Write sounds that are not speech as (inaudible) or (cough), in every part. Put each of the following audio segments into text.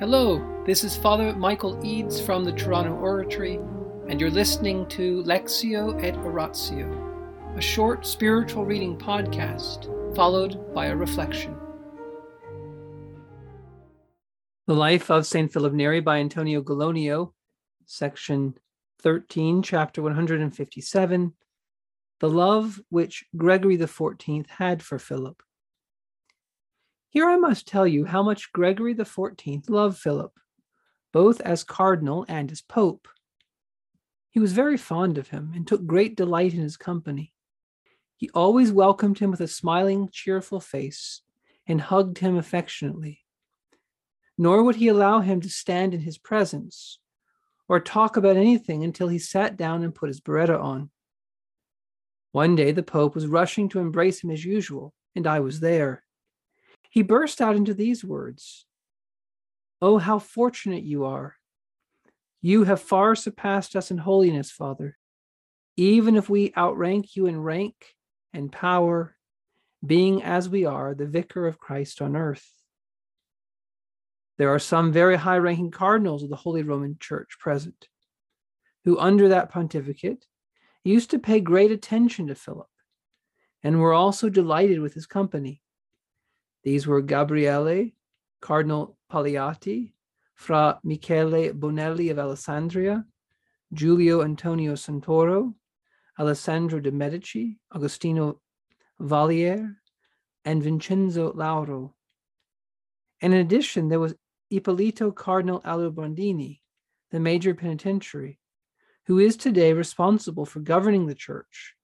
Hello, this is Father Michael Eads from the Toronto Oratory, and you're listening to Lectio et Oratio, a short spiritual reading podcast followed by a reflection. The Life of St. Philip Neri by Antonio Gallonio, section 13, chapter 157 The Love Which Gregory XIV Had for Philip. Here I must tell you how much Gregory XIV loved Philip, both as cardinal and as pope. He was very fond of him and took great delight in his company. He always welcomed him with a smiling, cheerful face and hugged him affectionately. Nor would he allow him to stand in his presence or talk about anything until he sat down and put his biretta on. One day the Pope was rushing to embrace him as usual, and I was there he burst out into these words Oh, how fortunate you are! You have far surpassed us in holiness, Father. Even if we outrank you in rank and power, being as we are the vicar of Christ on earth. There are some very high ranking cardinals of the Holy Roman Church present, who, under that pontificate, used to pay great attention to Philip and were also delighted with his company. These were Gabriele, Cardinal Paleotti, Fra Michele Bonelli of Alessandria, Giulio Antonio Santoro, Alessandro de' Medici, Agostino Valier, and Vincenzo Lauro. And in addition, there was Ippolito Cardinal Aldobrandini, the major penitentiary, who is today responsible for governing the church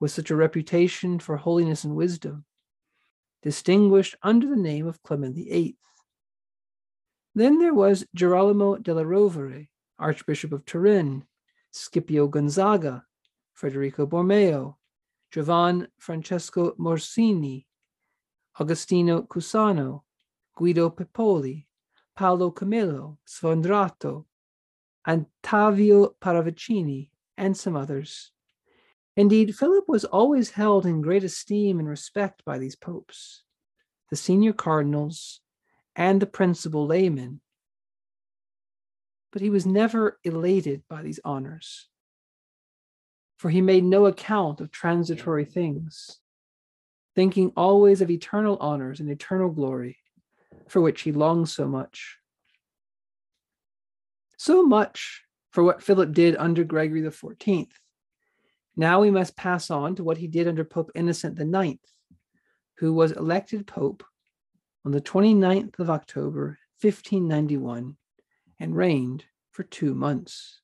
with such a reputation for holiness and wisdom distinguished under the name of Clement VIII. Then there was Girolamo della Rovere, Archbishop of Turin, Scipio Gonzaga, Federico Borromeo, Giovan Francesco Morosini, Agostino Cusano, Guido Pepoli, Paolo Camillo, Sfondrato, Ottavio Paravicini, and some others. Indeed, Philip was always held in great esteem and respect by these popes, the senior cardinals, and the principal laymen. But he was never elated by these honors, for he made no account of transitory things, thinking always of eternal honors and eternal glory, for which he longed so much. So much for what Philip did under Gregory XIV now we must pass on to what he did under Pope Innocent IX, who was elected Pope on the 29th of October, 1591, and reigned for two months.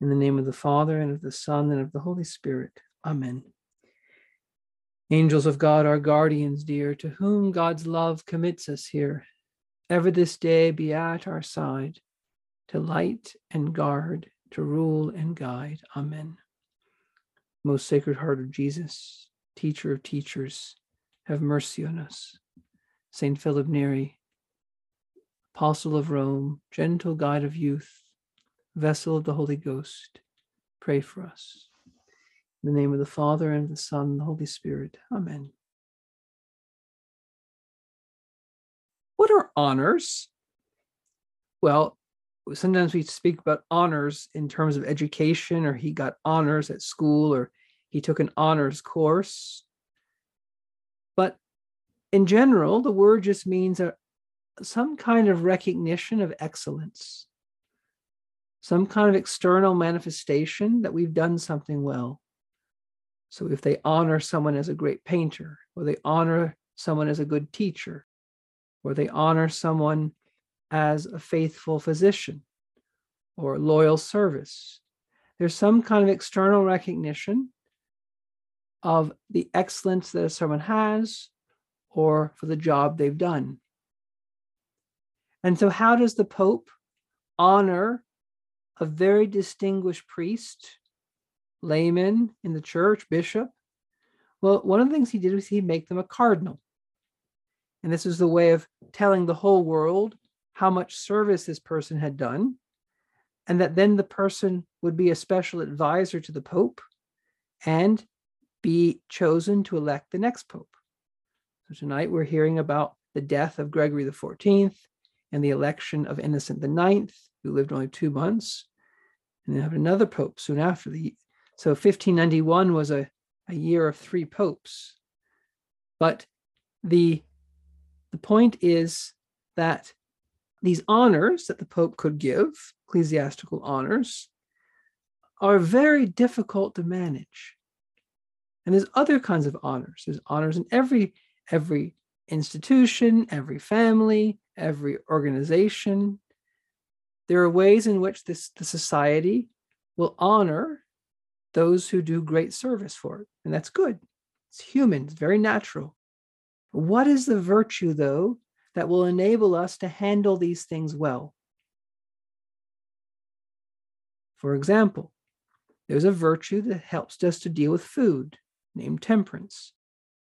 In the name of the Father, and of the Son, and of the Holy Spirit. Amen. Angels of God, our guardians dear, to whom God's love commits us here, ever this day be at our side, to light and guard, to rule and guide. Amen. Most Sacred Heart of Jesus, Teacher of Teachers, have mercy on us. Saint Philip Neri, Apostle of Rome, gentle guide of youth, vessel of the Holy Ghost, pray for us. In the name of the Father, and of the Son, and the Holy Spirit. Amen. What are honors? Well, sometimes we speak about honors in terms of education, or he got honors at school, or he took an honors course. But in general, the word just means a, some kind of recognition of excellence, some kind of external manifestation that we've done something well. So if they honor someone as a great painter, or they honor someone as a good teacher, or they honor someone as a faithful physician or loyal service, there's some kind of external recognition of the excellence that a servant has or for the job they've done. And so, how does the Pope honor a very distinguished priest, layman in the church, bishop? Well, one of the things he did was he'd make them a cardinal. And this is the way of telling the whole world how much service this person had done, and that then the person would be a special advisor to the Pope and be chosen to elect the next pope. So tonight we're hearing about the death of Gregory XIV and the election of Innocent IX, who lived only two months. And then have another pope soon after the so 1591 was a, a year of three popes. But the the point is that these honors that the Pope could give, ecclesiastical honors, are very difficult to manage. And there's other kinds of honors. There's honors in every every institution, every family, every organization. There are ways in which this the society will honor those who do great service for it. And that's good. It's human, it's very natural. What is the virtue, though, that will enable us to handle these things well? For example, there's a virtue that helps us to deal with food, named temperance.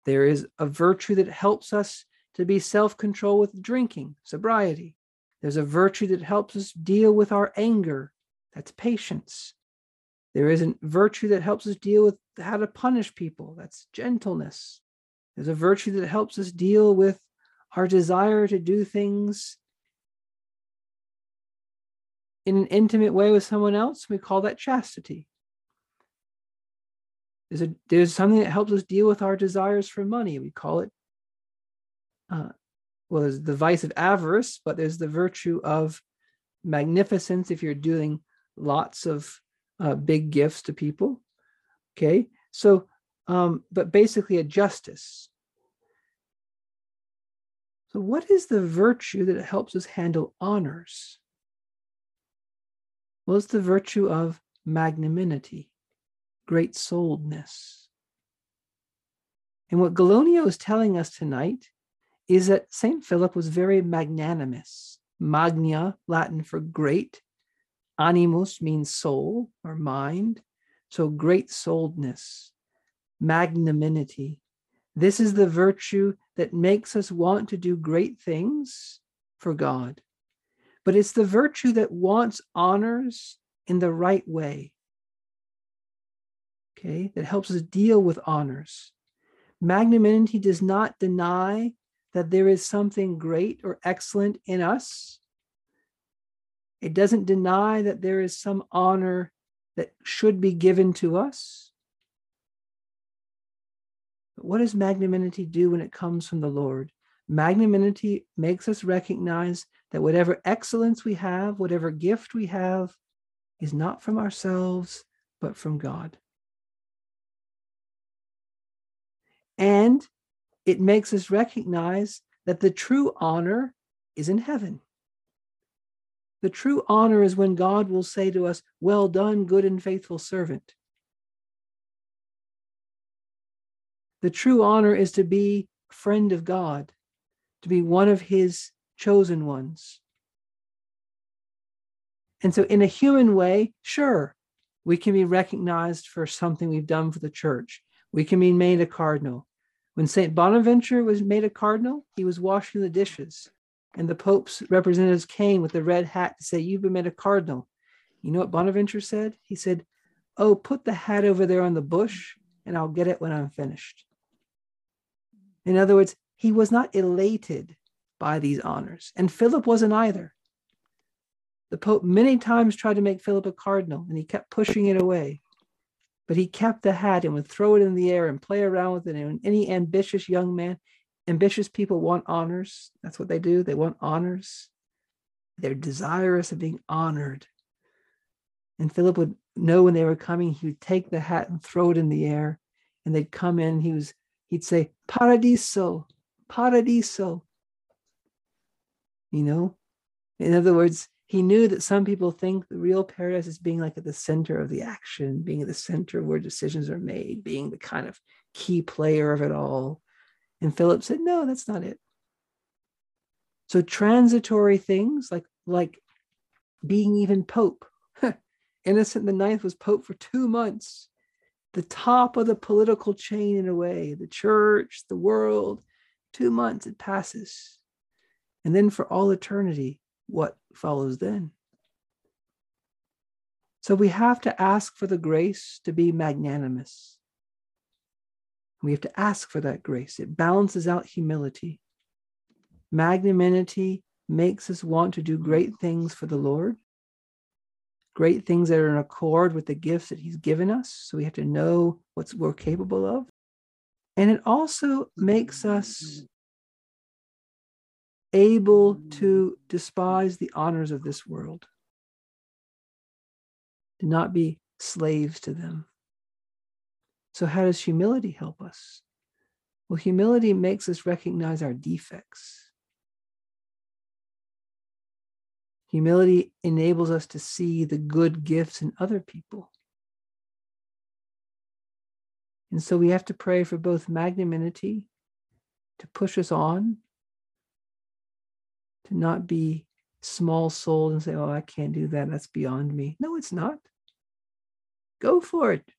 There is a virtue that helps us to be self control with drinking, sobriety. There's a virtue that helps us deal with our anger, that's patience. There is a virtue that helps us deal with how to punish people, that's gentleness. There's a virtue that helps us deal with our desire to do things in an intimate way with someone else. We call that chastity. There's, a, there's something that helps us deal with our desires for money. We call it, uh, well, there's the vice of avarice, but there's the virtue of magnificence if you're doing lots of uh, big gifts to people. Okay. So um, but basically a justice. So, what is the virtue that helps us handle honors? Well, it's the virtue of magnanimity, great souledness. And what Gallonio is telling us tonight is that St. Philip was very magnanimous. Magna, Latin for great. Animus means soul or mind. So great souledness magnanimity. This is the virtue that makes us want to do great things for God. But it's the virtue that wants honors in the right way. Okay, that helps us deal with honors. Magnanimity does not deny that there is something great or excellent in us. It doesn't deny that there is some honor that should be given to us. But what does magnanimity do when it comes from the Lord? Magnanimity makes us recognize that whatever excellence we have, whatever gift we have, is not from ourselves, but from God. And it makes us recognize that the true honor is in heaven. The true honor is when God will say to us, Well done, good and faithful servant. The true honor is to be friend of God, to be one of his chosen ones. And so, in a human way, sure, we can be recognized for something we've done for the church. We can be made a cardinal. When St. Bonaventure was made a cardinal, he was washing the dishes. And the Pope's representatives came with the red hat to say, You've been made a cardinal. You know what Bonaventure said? He said, Oh, put the hat over there on the bush, and I'll get it when I'm finished. In other words, he was not elated by these honors, and Philip wasn't either. The Pope many times tried to make Philip a cardinal, and he kept pushing it away. But he kept the hat and would throw it in the air and play around with it. And any ambitious young man, ambitious people want honors. That's what they do. They want honors. They're desirous of being honored. And Philip would know when they were coming, he would take the hat and throw it in the air, and they'd come in. He was he'd say, Paradiso, Paradiso. You know, in other words, he knew that some people think the real paradise is being like at the center of the action, being at the center of where decisions are made, being the kind of key player of it all. And Philip said, no, that's not it. So transitory things like like being even Pope. (laughs) Innocent the Ninth was Pope for two months the top of the political chain in a way the church, the world. Two months, it passes. And then for all eternity, what follows then? So we have to ask for the grace to be magnanimous. We have to ask for that grace. It balances out humility. Magnanimity makes us want to do great things for the Lord, great things that are in accord with the gifts that He's given us. So we have to know what we're capable of. And it also makes us able to despise the honors of this world, to not be slaves to them. So, how does humility help us? Well, humility makes us recognize our defects. Humility enables us to see the good gifts in other people. And so we have to pray for both magnanimity to push us on, to not be small souled and say, oh, I can't do that. That's beyond me. No, it's not. Go for it.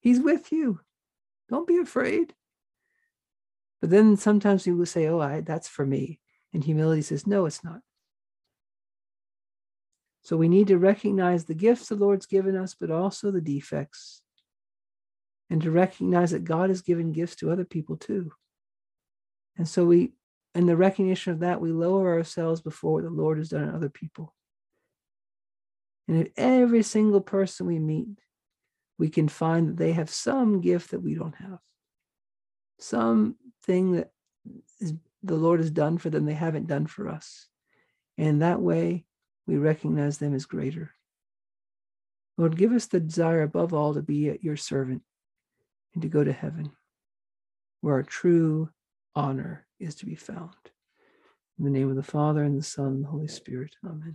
He's with you. Don't be afraid. But then sometimes we will say, oh, I, that's for me. And humility says, no, it's not. So we need to recognize the gifts the Lord's given us, but also the defects. And to recognize that God has given gifts to other people too. And so we, in the recognition of that, we lower ourselves before what the Lord has done in other people. And if every single person we meet, we can find that they have some gift that we don't have, something that is, the Lord has done for them they haven't done for us. And that way, we recognize them as greater. Lord, give us the desire above all to be your servant and to go to heaven, where our true honor is to be found. In the name of the Father, and the Son, and the Holy Spirit. Amen.